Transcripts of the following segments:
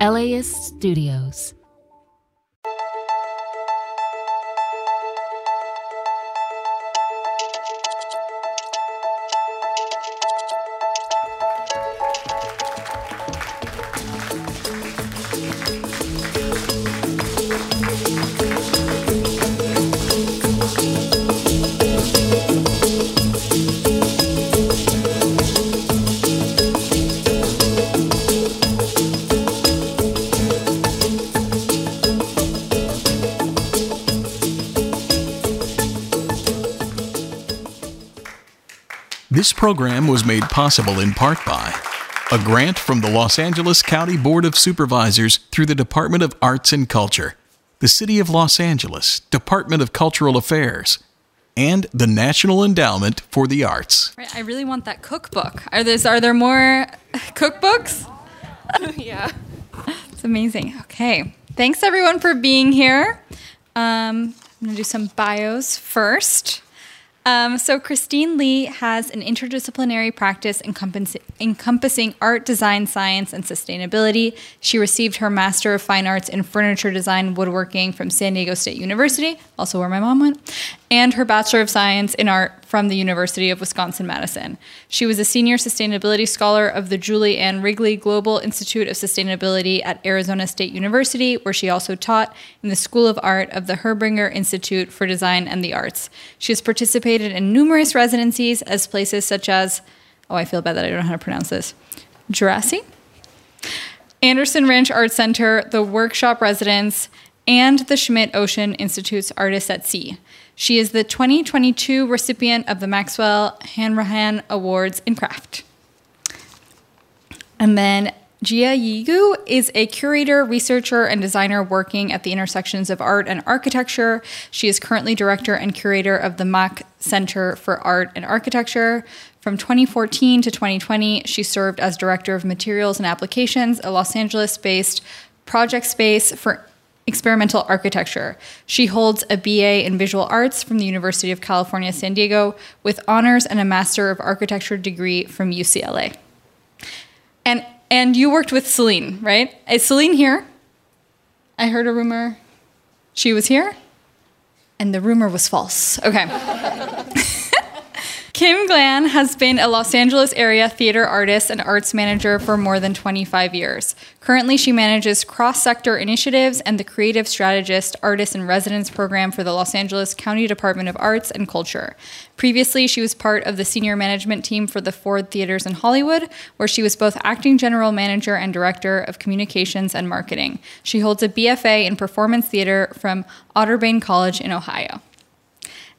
LAist Studios. This program was made possible in part by a grant from the Los Angeles County Board of Supervisors through the Department of Arts and Culture, the City of Los Angeles, Department of Cultural Affairs, and the National Endowment for the Arts. I really want that cookbook. Are there are there more cookbooks? yeah. It's amazing. Okay. Thanks everyone for being here. Um, I'm going to do some bios first. Um, so, Christine Lee has an interdisciplinary practice encompassing, art, design, science, and sustainability. She received her Master of Fine Arts in Furniture Design Woodworking from San Diego State University, also where my mom went, and her Bachelor of Science in Art from the University of Wisconsin Madison. She was a Senior Sustainability Scholar of the Julie Ann Wrigley Global Institute of Sustainability at Arizona State University, where she also taught in the School of Art of the Herberger Institute for Design and the Arts. She has participated in numerous residencies as places such as, oh, I feel bad that I don't know how to pronounce this, Jurassic, Anderson Ranch Art Center, the Workshop Residence, and the Schmidt Ocean Institute's Artists at Sea. She is the 2022 recipient of the Maxwell Hanrahan Awards in Craft. And then Jia Yi Gu is a curator, researcher, and designer working at the intersections of art and architecture. She is currently director and curator of the MAK Center for Art and Architecture. From 2014 to 2020, she served as director of materials and applications, a Los Angeles based project space for experimental architecture. She holds a BA in visual arts from the University of California, San Diego, with honors and a Master of Architecture degree from UCLA. And and you worked with Celine, right? Is Celine here? I heard a rumor she was here, and the rumor was false. Okay. Kim Glann has been a Los Angeles area theater artist and arts manager for more than 25 years. Currently, she manages cross sector initiatives and the Creative Strategist Artist in Residence program for the Los Angeles County Department of Arts and Culture. Previously, she was part of the senior management team for the Ford Theaters in Hollywood, where she was both acting general manager and director of communications and marketing. She holds a BFA in performance theater from Otterbein College in Ohio.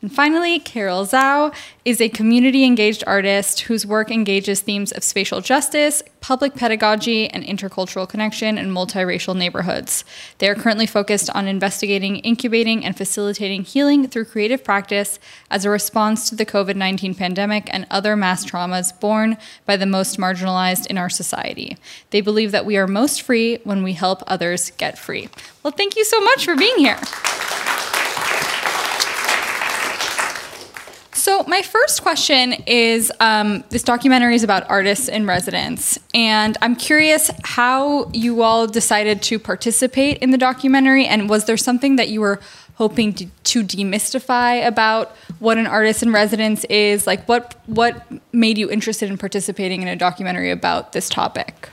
And finally, Carol Zou is a community engaged artist whose work engages themes of spatial justice, public pedagogy, and intercultural connection in multiracial neighborhoods. They are currently focused on investigating, incubating, and facilitating healing through creative practice as a response to the COVID 19 pandemic and other mass traumas borne by the most marginalized in our society. They believe that we are most free when we help others get free. Well, thank you so much for being here. So, my first question is um, this documentary is about artists in residence. And I'm curious how you all decided to participate in the documentary. And was there something that you were hoping to, to demystify about what an artist in residence is? Like, what, what made you interested in participating in a documentary about this topic?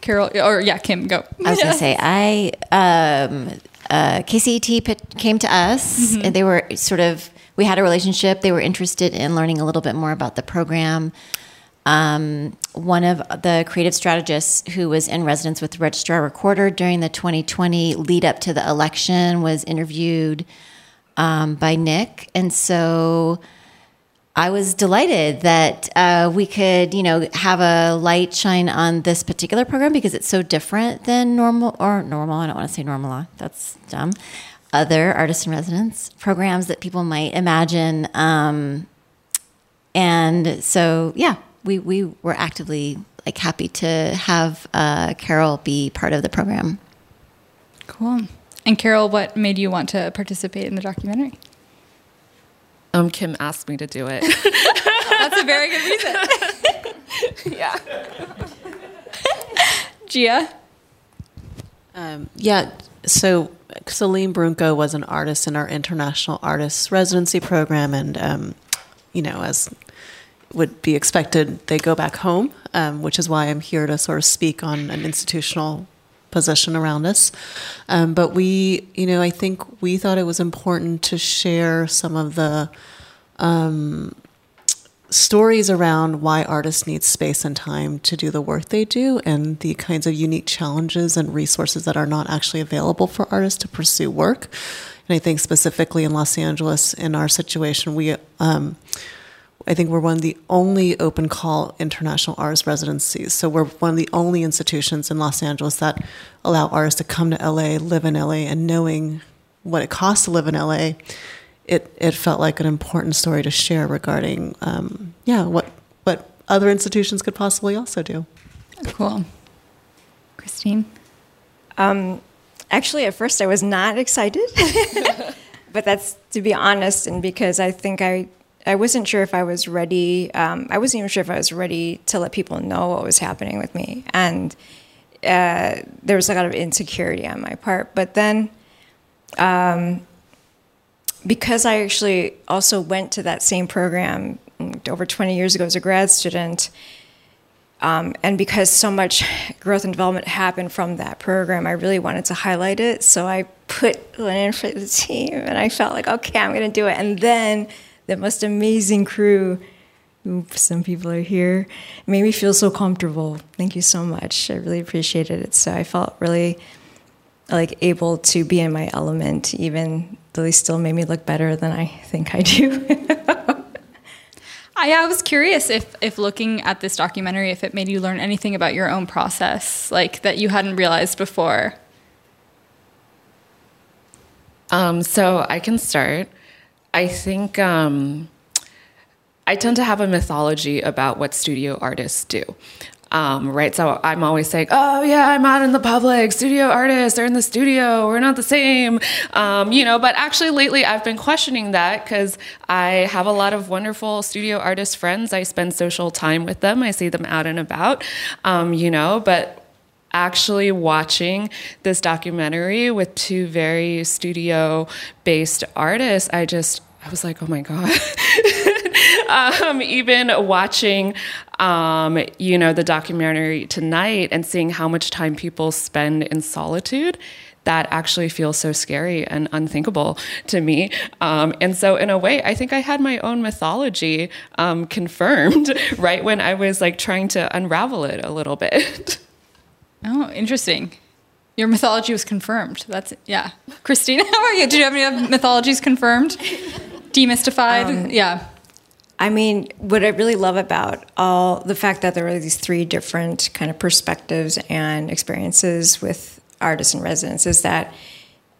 Carol, or yeah, Kim, go. I was going to say, I um, uh, KCET came to us. Mm-hmm. And they were sort of we had a relationship. They were interested in learning a little bit more about the program. Um, one of the creative strategists who was in residence with the Registrar Recorder during the 2020 lead up to the election was interviewed um, by Nick. And so I was delighted that uh, we could, you know, have a light shine on this particular program because it's so different than normal or normal. I don't want to say normal law. That's dumb. Other artist in residence programs that people might imagine. Um, and so, yeah, we, we were actively like happy to have uh, Carol be part of the program. Cool. And Carol, what made you want to participate in the documentary? Um, Kim asked me to do it. That's a very good reason. yeah. Jia? Um, yeah, so Celine Brunko was an artist in our international artists residency program, and um, you know, as would be expected, they go back home, um, which is why I'm here to sort of speak on an institutional position around us. Um, but we, you know, I think we thought it was important to share some of the um, stories around why artists need space and time to do the work they do and the kinds of unique challenges and resources that are not actually available for artists to pursue work. And I think specifically in Los Angeles, in our situation, we um, I think we're one of the only open call international artist residencies. So we're one of the only institutions in Los Angeles that allow artists to come to LA, live in LA, and knowing what it costs to live in LA, it it felt like an important story to share regarding um, yeah what what other institutions could possibly also do. Cool, Christine. Um, actually, at first I was not excited, but that's to be honest, and because I think I I wasn't sure if I was ready. Um, I wasn't even sure if I was ready to let people know what was happening with me, and uh, there was a lot of insecurity on my part. But then, um, because I actually also went to that same program over 20 years ago as a grad student, um, and because so much growth and development happened from that program, I really wanted to highlight it. So I put Lynn in for the team, and I felt like, okay, I'm going to do it. And then the most amazing crew. Oops, some people are here. It made me feel so comfortable. Thank you so much. I really appreciated it. So I felt really like able to be in my element, even though they still made me look better than I think I do. I, I was curious if, if looking at this documentary, if it made you learn anything about your own process, like that you hadn't realized before. Um, so I can start. I think um, I tend to have a mythology about what studio artists do. Um, right? So I'm always saying, oh, yeah, I'm out in the public. Studio artists are in the studio. We're not the same. Um, you know, but actually, lately I've been questioning that because I have a lot of wonderful studio artist friends. I spend social time with them, I see them out and about, um, you know, but actually watching this documentary with two very studio based artists, I just, I was like, oh my God. um, even watching, um, you know, the documentary tonight and seeing how much time people spend in solitude, that actually feels so scary and unthinkable to me. Um, and so, in a way, I think I had my own mythology um, confirmed right when I was like trying to unravel it a little bit. Oh, interesting. Your mythology was confirmed. That's yeah. Christina, how are you? Did you have any mythologies confirmed? Demystified? Um, yeah. I mean, what I really love about all the fact that there are these three different kind of perspectives and experiences with artists and residents is that,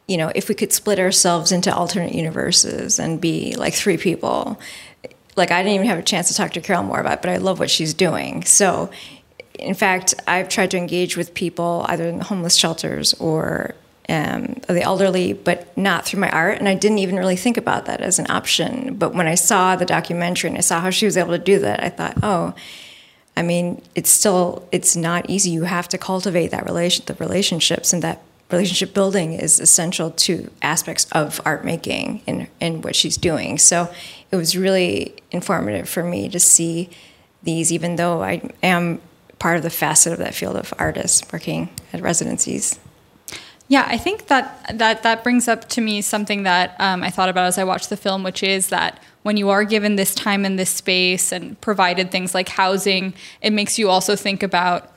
you know, if we could split ourselves into alternate universes and be like three people, like I didn't even have a chance to talk to Carol more about, it, but I love what she's doing. So in fact, I've tried to engage with people either in homeless shelters or um, the elderly, but not through my art. And I didn't even really think about that as an option. But when I saw the documentary and I saw how she was able to do that, I thought, oh, I mean, it's still it's not easy. You have to cultivate that relation, the relationships, and that relationship building is essential to aspects of art making in in what she's doing. So it was really informative for me to see these, even though I am part of the facet of that field of artists working at residencies. Yeah, I think that that that brings up to me something that um, I thought about as I watched the film, which is that when you are given this time and this space and provided things like housing, it makes you also think about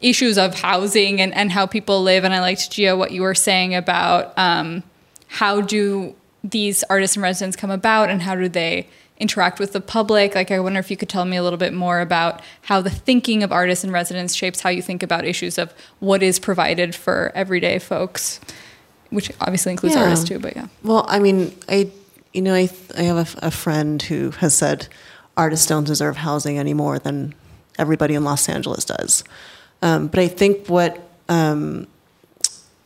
issues of housing and, and how people live. And I liked Jia what you were saying about um, how do these artists and residents come about and how do they interact with the public. Like, I wonder if you could tell me a little bit more about how the thinking of artists in residence shapes how you think about issues of what is provided for everyday folks, which obviously includes Yeah. artists too. But yeah, Well, I mean, I, you know, I, I have a, a friend who has said artists don't deserve housing any more than everybody in Los Angeles does. Um, but I think what um,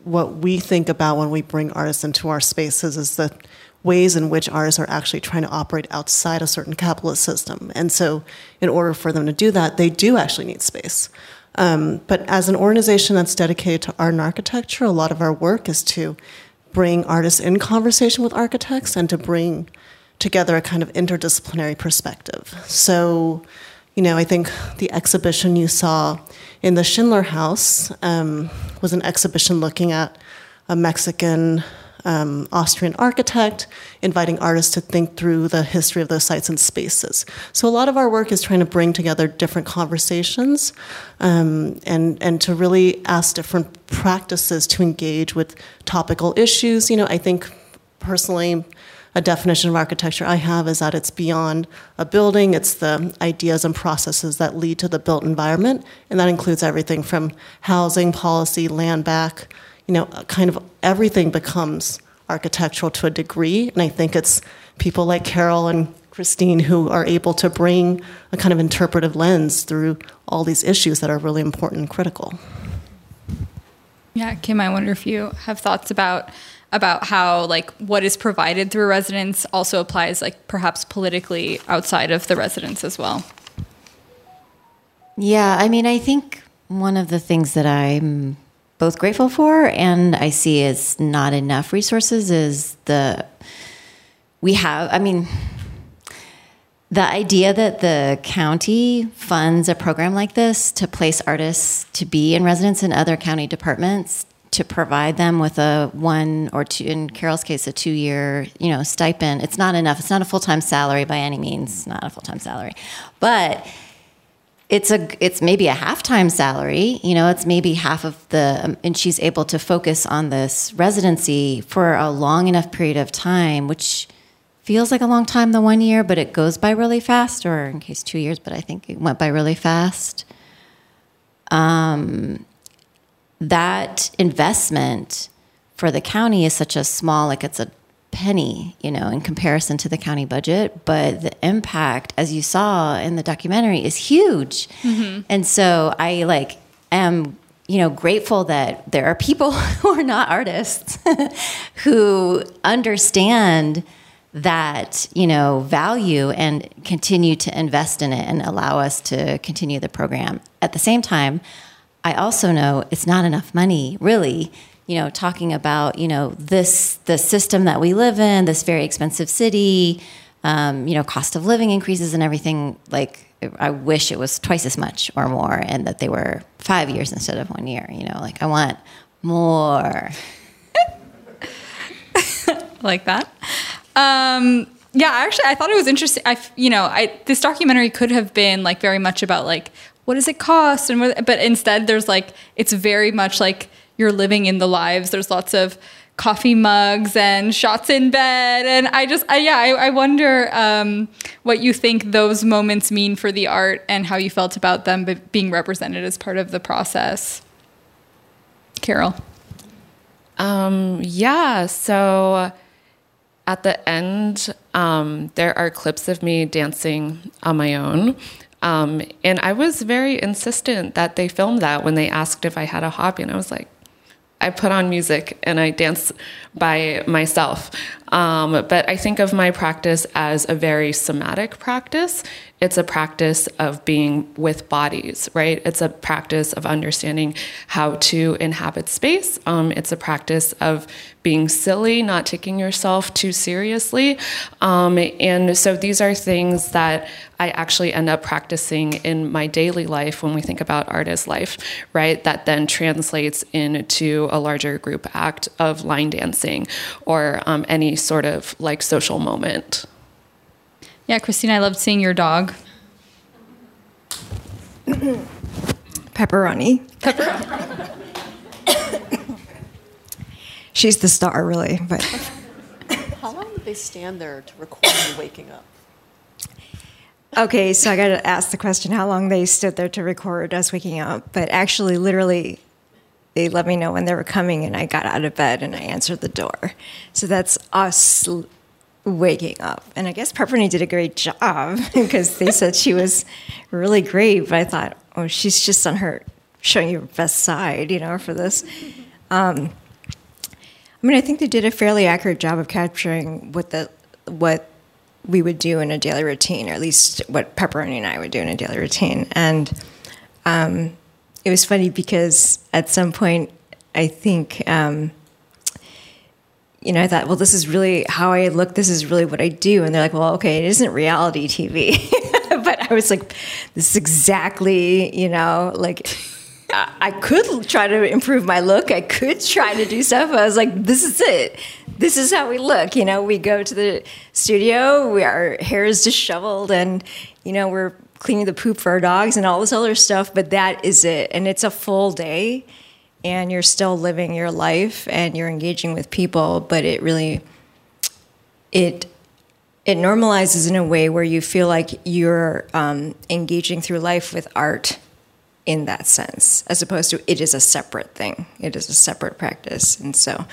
what we think about when we bring artists into our spaces is the ways in which artists are actually trying to operate outside a certain capitalist system. And so, in order for them to do that, they do actually need space. Um, but as an organization that's dedicated to art and architecture, a lot of our work is to bring artists in conversation with architects and to bring together a kind of interdisciplinary perspective. So, you know, I think the exhibition you saw in the Schindler House um, was an exhibition looking at a Mexican um, Austrian architect, inviting artists to think through the history of those sites and spaces. So a lot of our work is trying to bring together different conversations um, and and to really ask different practices to engage with topical issues. You know, I think personally. A definition of architecture I have is that it's beyond a building, it's the ideas and processes that lead to the built environment, and that includes everything from housing, policy, land back, you know, kind of everything becomes architectural to a degree. And I think it's people like Carol and Christine who are able to bring a kind of interpretive lens through all these issues that are really important and critical. yeah, Kim, I wonder if you have thoughts about about how like what is provided through residence also applies like perhaps politically outside of the residence as well. Yeah, I mean, I think one of the things that I'm both grateful for and I see as not enough resources is the we have, I mean, the idea that the county funds a program like this to place artists to be in residence in other county departments to provide them with a one or two in Carol's case a two year you know stipend it's not enough it's not a full-time salary by any means not a full-time salary. But it's a it's maybe a half-time salary you know it's maybe half of the and she's able to focus on this residency for a long enough period of time which feels like a long time the one year but it goes by really fast or in case two years but i think it went by really fast. Um, that investment for the county is such a small like it's a penny you know in comparison to the county budget but the impact as you saw in the documentary is huge. Mm-hmm. And so i like am you know grateful that there are people who are not artists who understand that you know value and continue to invest in it and allow us to continue the program. At the same time i also know it's not enough money really you know talking about you know this the system that we live in this very expensive city um, you know cost of living increases and everything like i wish it was twice as much or more and that they were five years instead of one year you know like i want more like that. Um, yeah, actually, I thought it was interesting. I, you know, I this documentary could have been like very much about like what does it cost, and what, but instead there's like it's very much like you're living in the lives. There's lots of coffee mugs and shots in bed, and I just, I, yeah, I, I wonder um, what you think those moments mean for the art and how you felt about them being represented as part of the process. Carol. Um, yeah, so at the end, um, there are clips of me dancing on my own. Um, and I was very insistent that they filmed that when they asked if I had a hobby. And I was like, I put on music and I dance by myself. Um, but I think of my practice as a very somatic practice it's a practice of being with bodies, right? It's a practice of understanding how to inhabit space. Um, it's a practice of being silly, not taking yourself too seriously. Um, and so these are things that I actually end up practicing in my daily life when we think about artist life, right? That then translates into a larger group act of line dancing or um, any sort of like social moment. Yeah, Christine, I loved seeing your dog. Pepperoni. Pepperoni. She's the star, really. But How long did they stand there to record you waking up? okay, so I got to ask the question: How long they stood there to record us waking up? But actually, literally, they let me know when they were coming, and I got out of bed and I answered the door. So that's us waking up. And I guess Pepperoni did a great job because they said she was really great. But I thought, oh, she's just on her showing your best side, you know, for this. Um, I mean, I think they did a fairly accurate job of capturing what the what we would do in a daily routine, or at least what Pepperoni and I would do in a daily routine. And um, it was funny because at some point, I think, um, you know, I thought, well, this is really how I look. This is really what I do. And they're like, well, okay, it isn't reality TV. but I was like, this is exactly, you know, like I could try to improve my look. I could try to do stuff. I was like, this is it. This is how we look. You know, we go to the studio, we, our hair is disheveled, and, you know, we're cleaning the poop for our dogs and all this other stuff, but that is it. And it's a full day, and you're still living your life and you're engaging with people, but it really, it, it normalizes in a way where you feel like you're um, engaging through life with art in that sense, as opposed to it is a separate thing. It is a separate practice. And so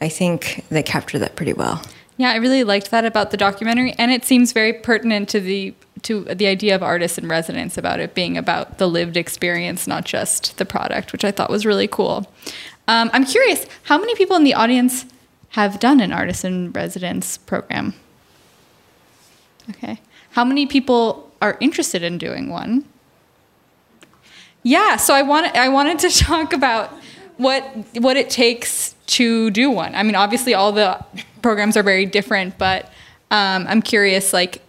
I think they capture that pretty well. Yeah, I really liked that about the documentary, and it seems very pertinent to the to the idea of artists in residence about it being about the lived experience, not just the product, which I thought was really cool. Um, I'm curious, how many people in the audience have done an artist in residence program? Okay, how many people are interested in doing one? Yeah, so I want I wanted to talk about what what it takes to do one. I mean, obviously all the programs are very different, but um, I'm curious, like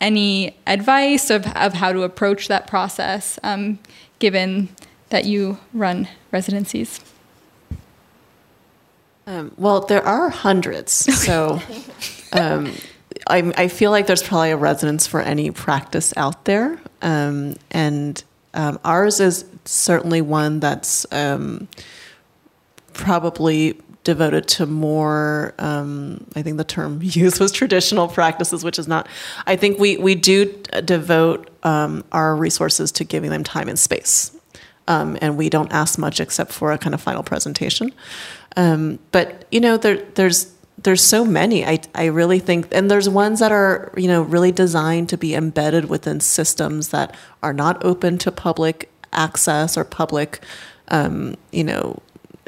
any advice of of how to approach that process, um, given that you run residencies. Um, well, there are hundreds, so um, I, I feel like there's probably a resonance for any practice out there, um, and um, ours is certainly one that's um, probably devoted to more. Um, I think the term used was traditional practices, which is not. I think we we do devote um, our resources to giving them time and space. Um, and we don't ask much except for a kind of final presentation. Um, but you know, there, there's there's so many. I I really think, and there's ones that are you know really designed to be embedded within systems that are not open to public access or public, um, you know.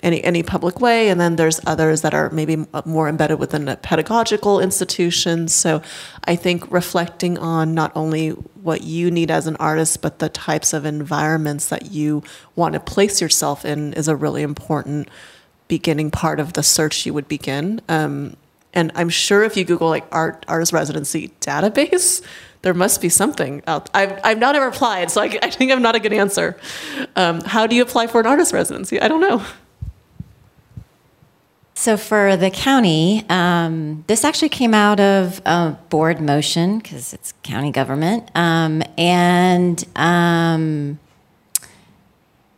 Any, any public way, and then there's others that are maybe more embedded within a pedagogical institutions. So, I think reflecting on not only what you need as an artist, but the types of environments that you want to place yourself in is a really important beginning part of the search you would begin. Um, and I'm sure if you Google like art artist residency database, there must be something out. I've, I've not ever applied, so I, I think I'm not a good answer. Um, how do you apply for an artist residency? I don't know. So for the county, um, this actually came out of a board motion because it's county government, um, and um,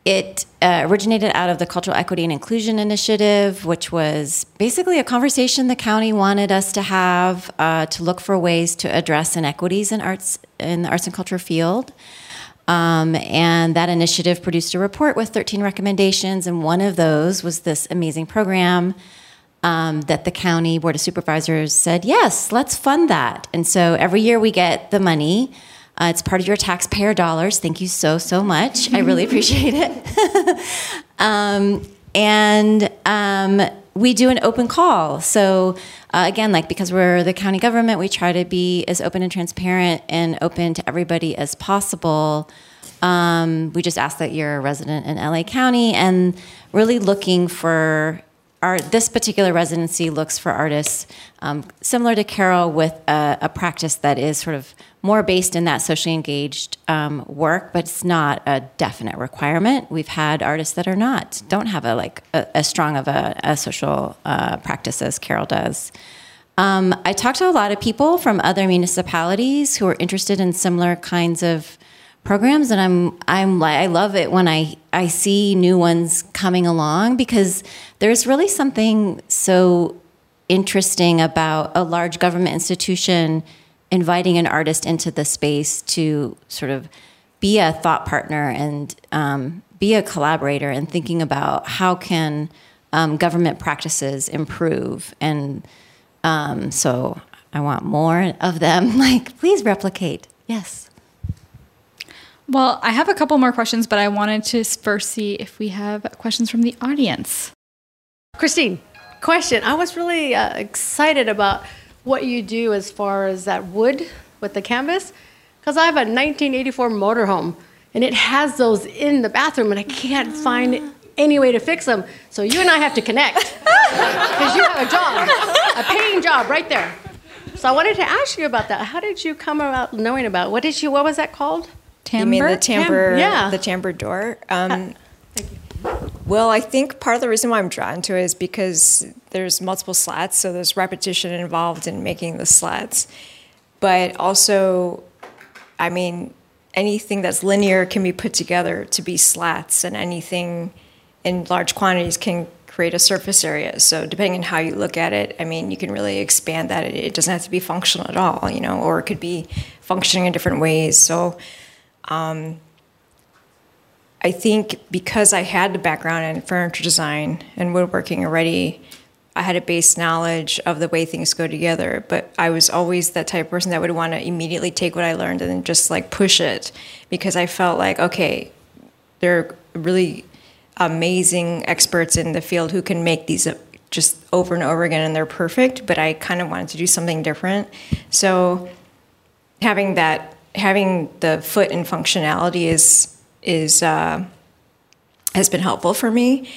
it uh, originated out of the Cultural Equity and Inclusion Initiative, which was basically a conversation the county wanted us to have uh, to look for ways to address inequities in arts in the arts and culture field. Um, and that initiative produced a report with 13 recommendations, and one of those was this amazing program um, that the county board of supervisors said, yes, let's fund that. And so every year we get the money. Uh, it's part of your taxpayer dollars. Thank you so, so much. I really appreciate it. um, and um, we do an open call. So uh, again, like because we're the county government, we try to be as open and transparent and open to everybody as possible. Um, we just ask that you're a resident in LA County and really looking for our this particular residency looks for artists um, similar to Carol with a, a, practice that is sort of more based in that socially engaged um, work, but it's not a definite requirement. We've had artists that are not don't have a like as strong of a, a social uh, practice as Carol does. Um, I talked to a lot of people from other municipalities who are interested in similar kinds of programs and I'm I'm like I love it when I I see new ones coming along because there's really something so interesting about a large government institution inviting an artist into the space to sort of be a thought partner and um, be a collaborator and thinking about how can um, government practices improve. And um, so I want more of them. Like please replicate. Yes well, I have a couple more questions, but I wanted to first see if we have questions from the audience. Christine, question. I was really uh, excited about what you do as far as that wood with the canvas, because I have a 1984 motorhome and it has those in the bathroom, and I can't find any way to fix them. So you and I have to connect because you have a job, a paying job right there. So I wanted to ask you about that. How did you come about knowing about what did you? What was that called? Tambour? You mean the tambour? Tim- yeah. The tambour door. Um, uh, thank you. Well, I think part of the reason why I'm drawn to it is because there's multiple slats, so there's repetition involved in making the slats. But also, I mean, anything that's linear can be put together to be slats, and anything in large quantities can create a surface area. So depending on how you look at it, I mean, you can really expand that. It doesn't have to be functional at all, you know, or it could be functioning in different ways. So um, I think because I had the background in furniture design and woodworking already, I had a base knowledge of the way things go together. But I was always that type of person that would want to immediately take what I learned and just like push it because I felt like, okay, there are really amazing experts in the field who can make these just over and over again and they're perfect. But I kind of wanted to do something different. So having that having the foot in functionality is is uh, has been helpful for me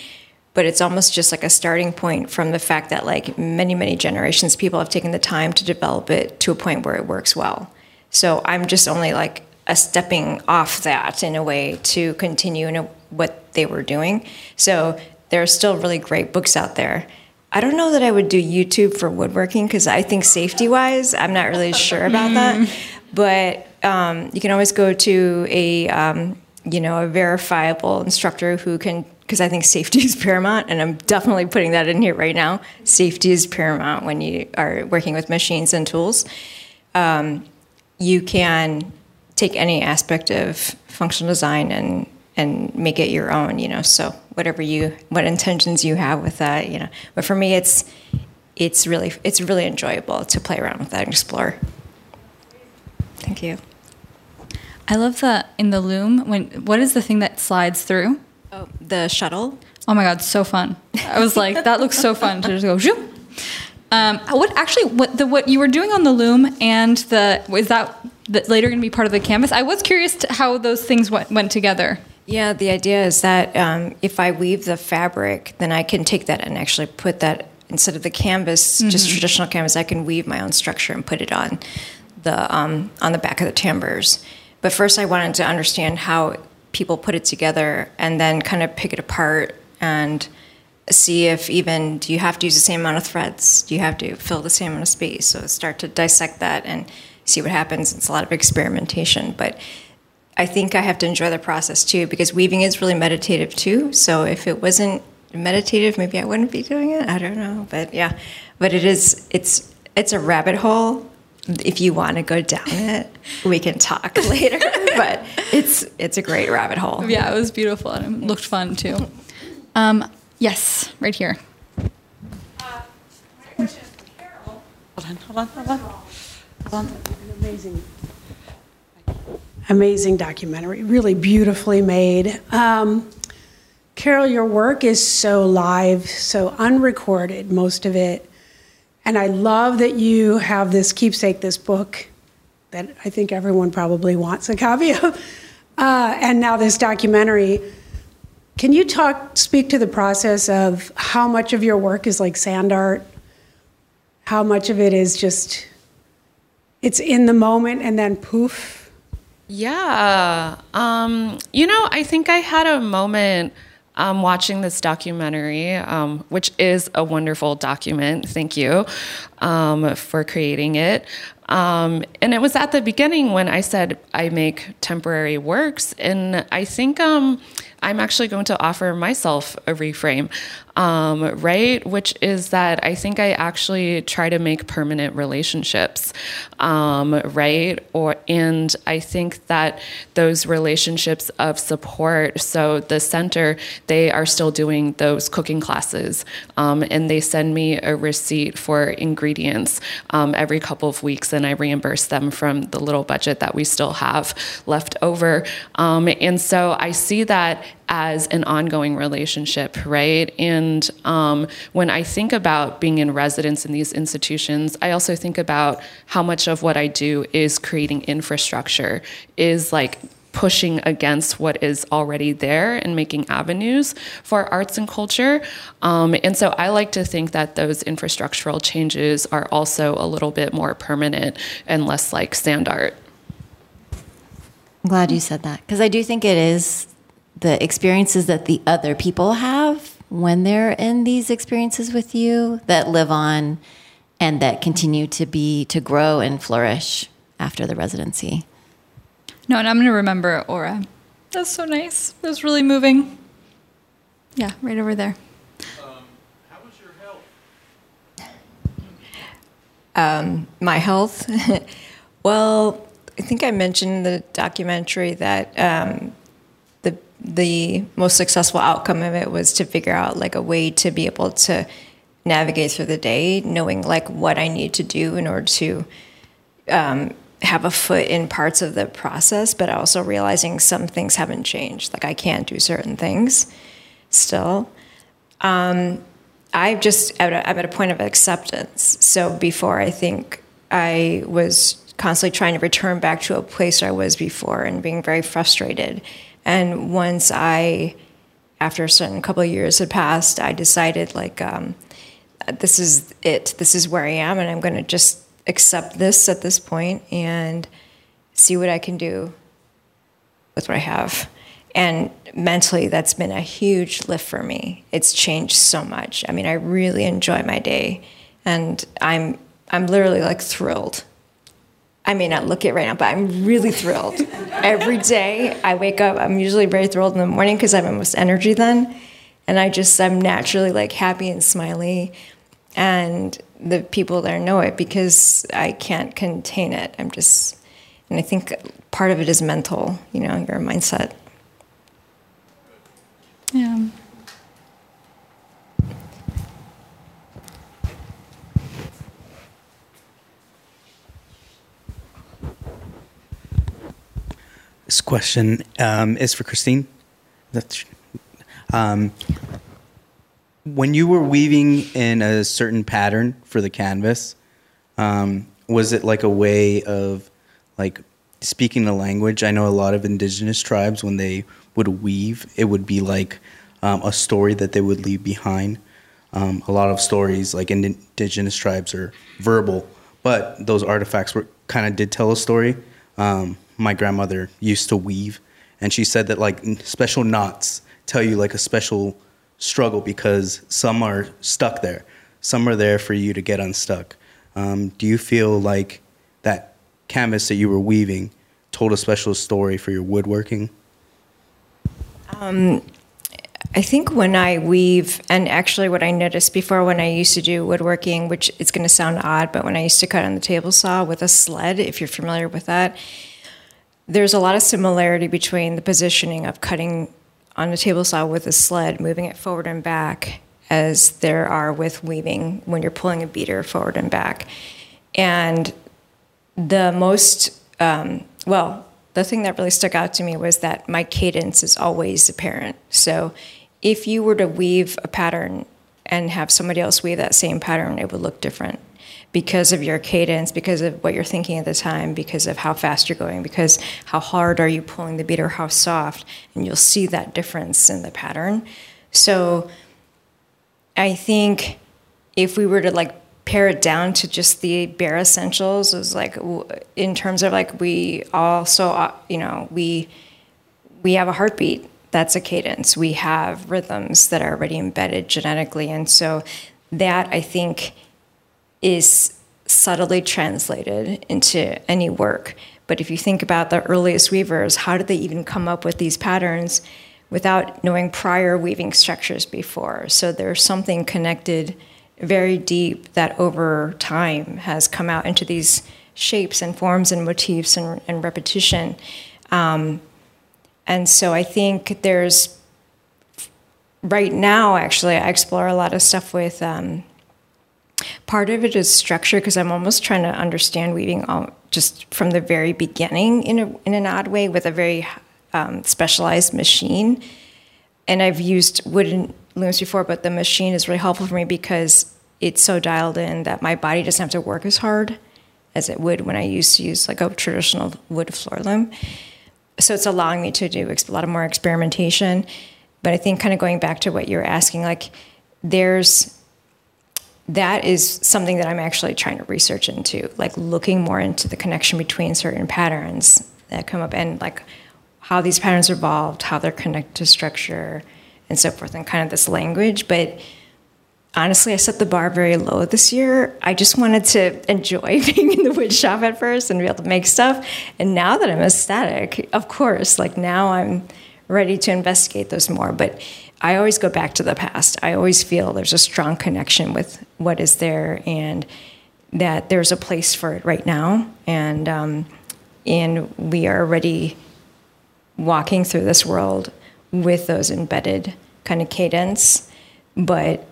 but it's almost just like a starting point from the fact that like many many generations people have taken the time to develop it to a point where it works well. So i'm just only like a stepping off that in a way to continue in a, what they were doing. So there are still really great books out there. I don't know that i would do youtube for woodworking because i think safety wise i'm not really sure about that. Mm. but um, you can always go to a um, you know a verifiable instructor who can because I think safety is paramount, and I'm definitely putting that in here right now. Safety is paramount when you are working with machines and tools. Um, you can take any aspect of functional design and and make it your own. You know, so whatever you what intentions you have with that, you know. But for me, it's it's really it's really enjoyable to play around with that and explore. Thank you. I love the in the loom when what is the thing that slides through? Oh, the shuttle. Oh my god, so fun! I was like, that looks so fun to just go. Zoom. Um, what actually what the what you were doing on the loom and the is that, that later going to be part of the canvas? I was curious how those things went, went together. Yeah, the idea is that um, if I weave the fabric, then I can take that and actually put that instead of the canvas, mm-hmm. just traditional canvas, I can weave my own structure and put it on the um, on the back of the tambours. But first, I wanted to understand how people put it together and then kind of pick it apart and see if even do you have to use the same amount of threads? Do you have to fill the same amount of space? So start to dissect that and see what happens. It's a lot of experimentation, but I think I have to enjoy the process too because weaving is really meditative too. So if it wasn't meditative, maybe I wouldn't be doing it. I don't know, but yeah, but it is. It's it's a rabbit hole if you want to go down it, we can talk later. but it's it's a great rabbit hole. Yeah, it was beautiful and it looked fun too. Um, yes, right here. Uh, hold on, hold on, hold on. Hold on. Amazing, amazing documentary. Really beautifully made. Um, Carol, your work is so live, so unrecorded, most of it. And I love that you have this keepsake, this book that I think everyone probably wants a copy of, uh, and now this documentary. Can you talk, speak to the process of how much of your work is like sand art? How much of it is just, it's in the moment and then poof? Yeah. Um, you know, I think I had a moment um, watching this documentary, um, which is a wonderful document. Thank you um, for creating it. Um, and it was at the beginning when I said I make temporary works. And I think um, I'm actually going to offer myself a reframe, um, right? Which is that I think I actually try to make permanent relationships, um, right? Or and I think that those relationships of support. So the center, they are still doing those cooking classes, um, and they send me a receipt for ingredients um, every couple of weeks, and I reimburse them from the little budget that we still have left over. Um, and so I see that as an ongoing relationship, right? And um, when I think about being in residence in these institutions, I also think about how much of what I do is creating infrastructure, is like pushing against what is already there and making avenues for arts and culture. Um, and so I like to think that those infrastructural changes are also a little bit more permanent and less like sand art. I'm glad you said that because I do think it is the experiences that the other people have when they're in these experiences with you that live on and that continue to be to grow and flourish after the residency. No, and I'm going to remember Aura. That's so nice. That was really moving. Yeah, right over there. Um, how was your health? Um, my health. well, I think I mentioned in the documentary that um, the the most successful outcome of it was to figure out like a way to be able to navigate through the day, knowing like what I need to do in order to um, have a foot in parts of the process, but also realizing some things haven't changed. Like I can't do certain things still. Um, I just I'm at a point of acceptance. So before, I think I was constantly trying to return back to a place I was before and being very frustrated. And once I, after a certain couple of years had passed, I decided like, um, this is it. This is where I am, and I'm going to just accept this at this point and see what I can do with what I have. And mentally, that's been a huge lift for me. It's changed so much. I mean, I really enjoy my day, and I'm I'm literally like thrilled. I may not look it right now, but I'm really thrilled. Every day I wake up, I'm usually very thrilled in the morning because I have most energy then, and I just I'm naturally like happy and smiley, and the people there know it because I can't contain it. I'm just, and I think part of it is mental. You know, your mindset. Yeah. This question um, is for Christine. That's, um, when you were weaving in a certain pattern for the canvas, um, was it like a way of like speaking the language? I know a lot of indigenous tribes when they would weave, it would be like um, a story that they would leave behind. Um, a lot of stories, like in indigenous tribes, are verbal, but those artifacts were kind of did tell a story. Um, my grandmother used to weave, and she said that like special knots tell you like a special struggle because some are stuck there, some are there for you to get unstuck. Um, do you feel like that canvas that you were weaving told a special story for your woodworking? Um, I think when I weave, and actually what I noticed before when I used to do woodworking, which it's going to sound odd, but when I used to cut on the table saw with a sled, if you're familiar with that, there's a lot of similarity between the positioning of cutting on a table saw with a sled, moving it forward and back, as there are with weaving when you're pulling a beater forward and back. And the most, um, well, the thing that really stuck out to me was that my cadence is always apparent. So if you were to weave a pattern and have somebody else weave that same pattern, it would look different because of your cadence, because of what you're thinking at the time, because of how fast you're going, because how hard are you pulling the beat or how soft, and you'll see that difference in the pattern. So I think if we were to like pare it down to just the bare essentials, is like in terms of like we also uh, you know we we have a heartbeat that's a cadence. We have rhythms that are already embedded genetically, and so that I think is subtly translated into any work. But if you think about the earliest weavers, how did they even come up with these patterns without knowing prior weaving structures before? So there's something connected very deep that over time has come out into these shapes and forms and motifs and, and repetition. Um, and so I think there's, right now, actually, I explore a lot of stuff with. Um, part of it is structure because I'm almost trying to understand weaving all, just from the very beginning in, a, in an odd way with a very um, specialized machine. And I've used wooden looms before, but the machine is really helpful for me because it's so dialed in that my body doesn't have to work as hard as it would when I used to use like a traditional wood floor loom. So it's allowing me to do a lot of more experimentation. But I think kind of going back to what you're asking, like there's that is something that I'm actually trying to research into, like looking more into the connection between certain patterns that come up and like how these patterns evolved, how they're connected to structure, and so forth, and kind of this language. But honestly, I set the bar very low this year. I just wanted to enjoy being in the wood shop at first and be able to make stuff. And now that I'm ecstatic, of course, like now I'm ready to investigate those more. But I always go back to the past. I always feel there's a strong connection with what is there and that there's a place for it right now. And, um, and we are already walking through this world with those embedded kind of cadence. But,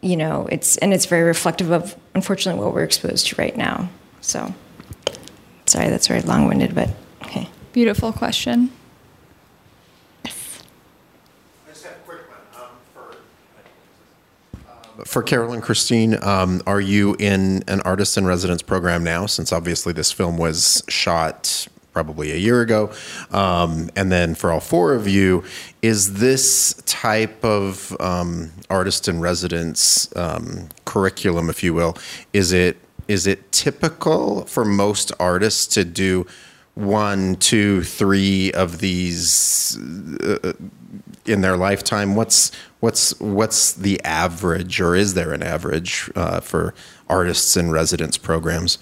you know, it's, and it's very reflective of, unfortunately, what we're exposed to right now. So, sorry, that's very long winded, but okay. Beautiful question. For Carol and Christine, um, are you in an artist in residence program now? Since obviously this film was shot probably a year ago. Um, and then for all four of you, is this type of um, artist in residence um, curriculum, if you will, is it is it typical for most artists to do one, two, three of these uh, in their lifetime? What's what's what's the average, or is there an average uh, for artists in residence programs?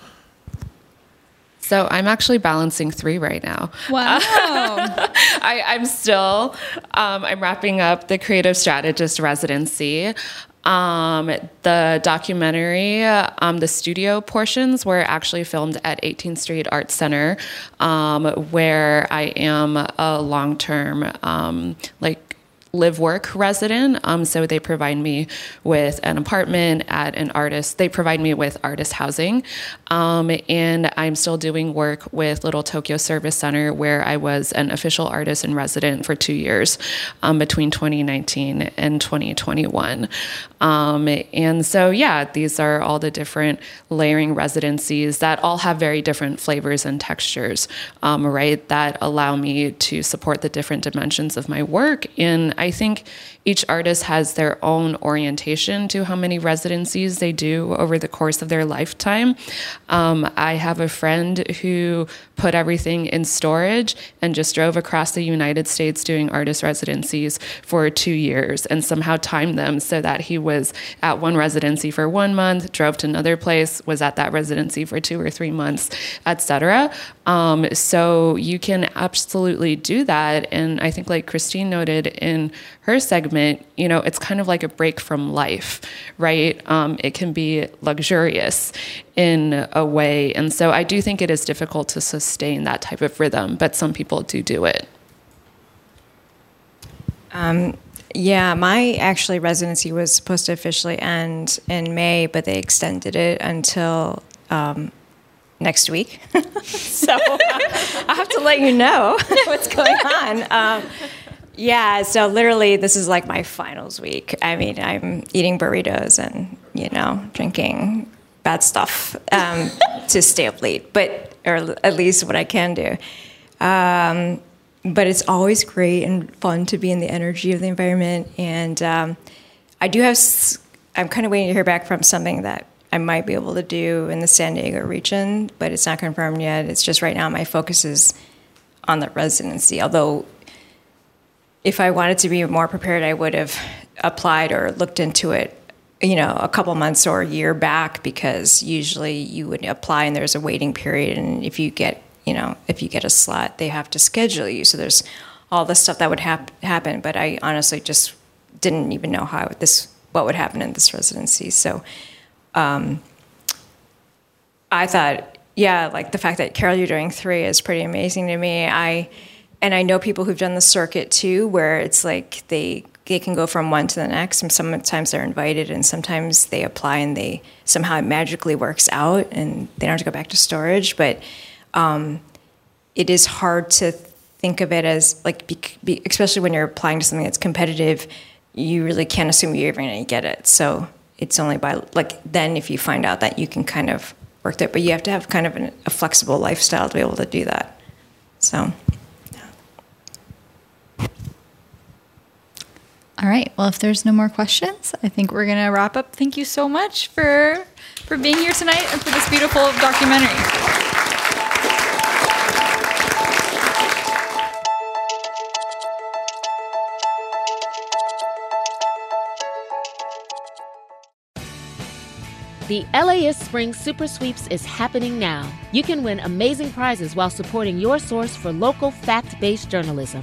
So I'm actually balancing three right now. Wow. I, am still, um, I'm wrapping up the creative strategist residency. Um, the documentary, um, the studio portions were actually filmed at 18th Street Arts Center, um, where I am a long term, um, like, live work resident. Um, so they provide me with an apartment at an artist. They provide me with artist housing. Um, and I'm still doing work with Little Tokyo Service Center, where I was an official artist in resident for two years um, between 2019 and 2021. Um, and so, yeah, these are all the different layering residencies that all have very different flavors and textures, um, right? That allow me to support the different dimensions of my work in I think each artist has their own orientation to how many residencies they do over the course of their lifetime. Um, I have a friend who put everything in storage and just drove across the United States doing artist residencies for two years and somehow timed them so that he was at one residency for one month, drove to another place, was at that residency for two or three months, etc. Um, so you can absolutely do that. And I think, like Christine noted in her segment, you know, it's kind of like a break from life, right? Um, it can be luxurious in a way. And so I do think it is difficult to sustain that type of rhythm, but some people do do it. Um, yeah, my actually residency was supposed to officially end in May, but they extended it until um, next week. so uh, I have to let you know what's going on. Um, Yeah, so literally, this is like my finals week. I mean, I'm eating burritos and you know drinking bad stuff um, to stay up late, but or at least what I can do. Um, but it's always great and fun to be in the energy of the environment, and um, I do have. I'm kind of waiting to hear back from something that I might be able to do in the San Diego region, but it's not confirmed yet. It's just right now my focus is on the residency, although if I wanted to be more prepared, I would have applied or looked into it, you know, a couple months or a year back because usually you would apply and there's a waiting period. And if you get, you know, if you get a slot, they have to schedule you. So there's all the stuff that would hap- happen. But I honestly just didn't even know how this, what would happen in this residency. So um, I thought, yeah, like the fact that Carol, you're doing three is pretty amazing to me. I and I know people who've done the circuit too, where it's like they they can go from one to the next, and sometimes they're invited, and sometimes they apply and they somehow it magically works out, and they don't have to go back to storage. But um, it is hard to think of it as like, be, be, especially when you're applying to something that's competitive, you really can't assume you're even going to get it. So it's only by like then if you find out that you can kind of work that, but you have to have kind of an, a flexible lifestyle to be able to do that. So. All right. Well, if there's no more questions, I think we're gonna wrap up. Thank you so much for for being here tonight and for this beautiful documentary. The LAist Spring Super Sweeps is happening now. You can win amazing prizes while supporting your source for local fact based journalism.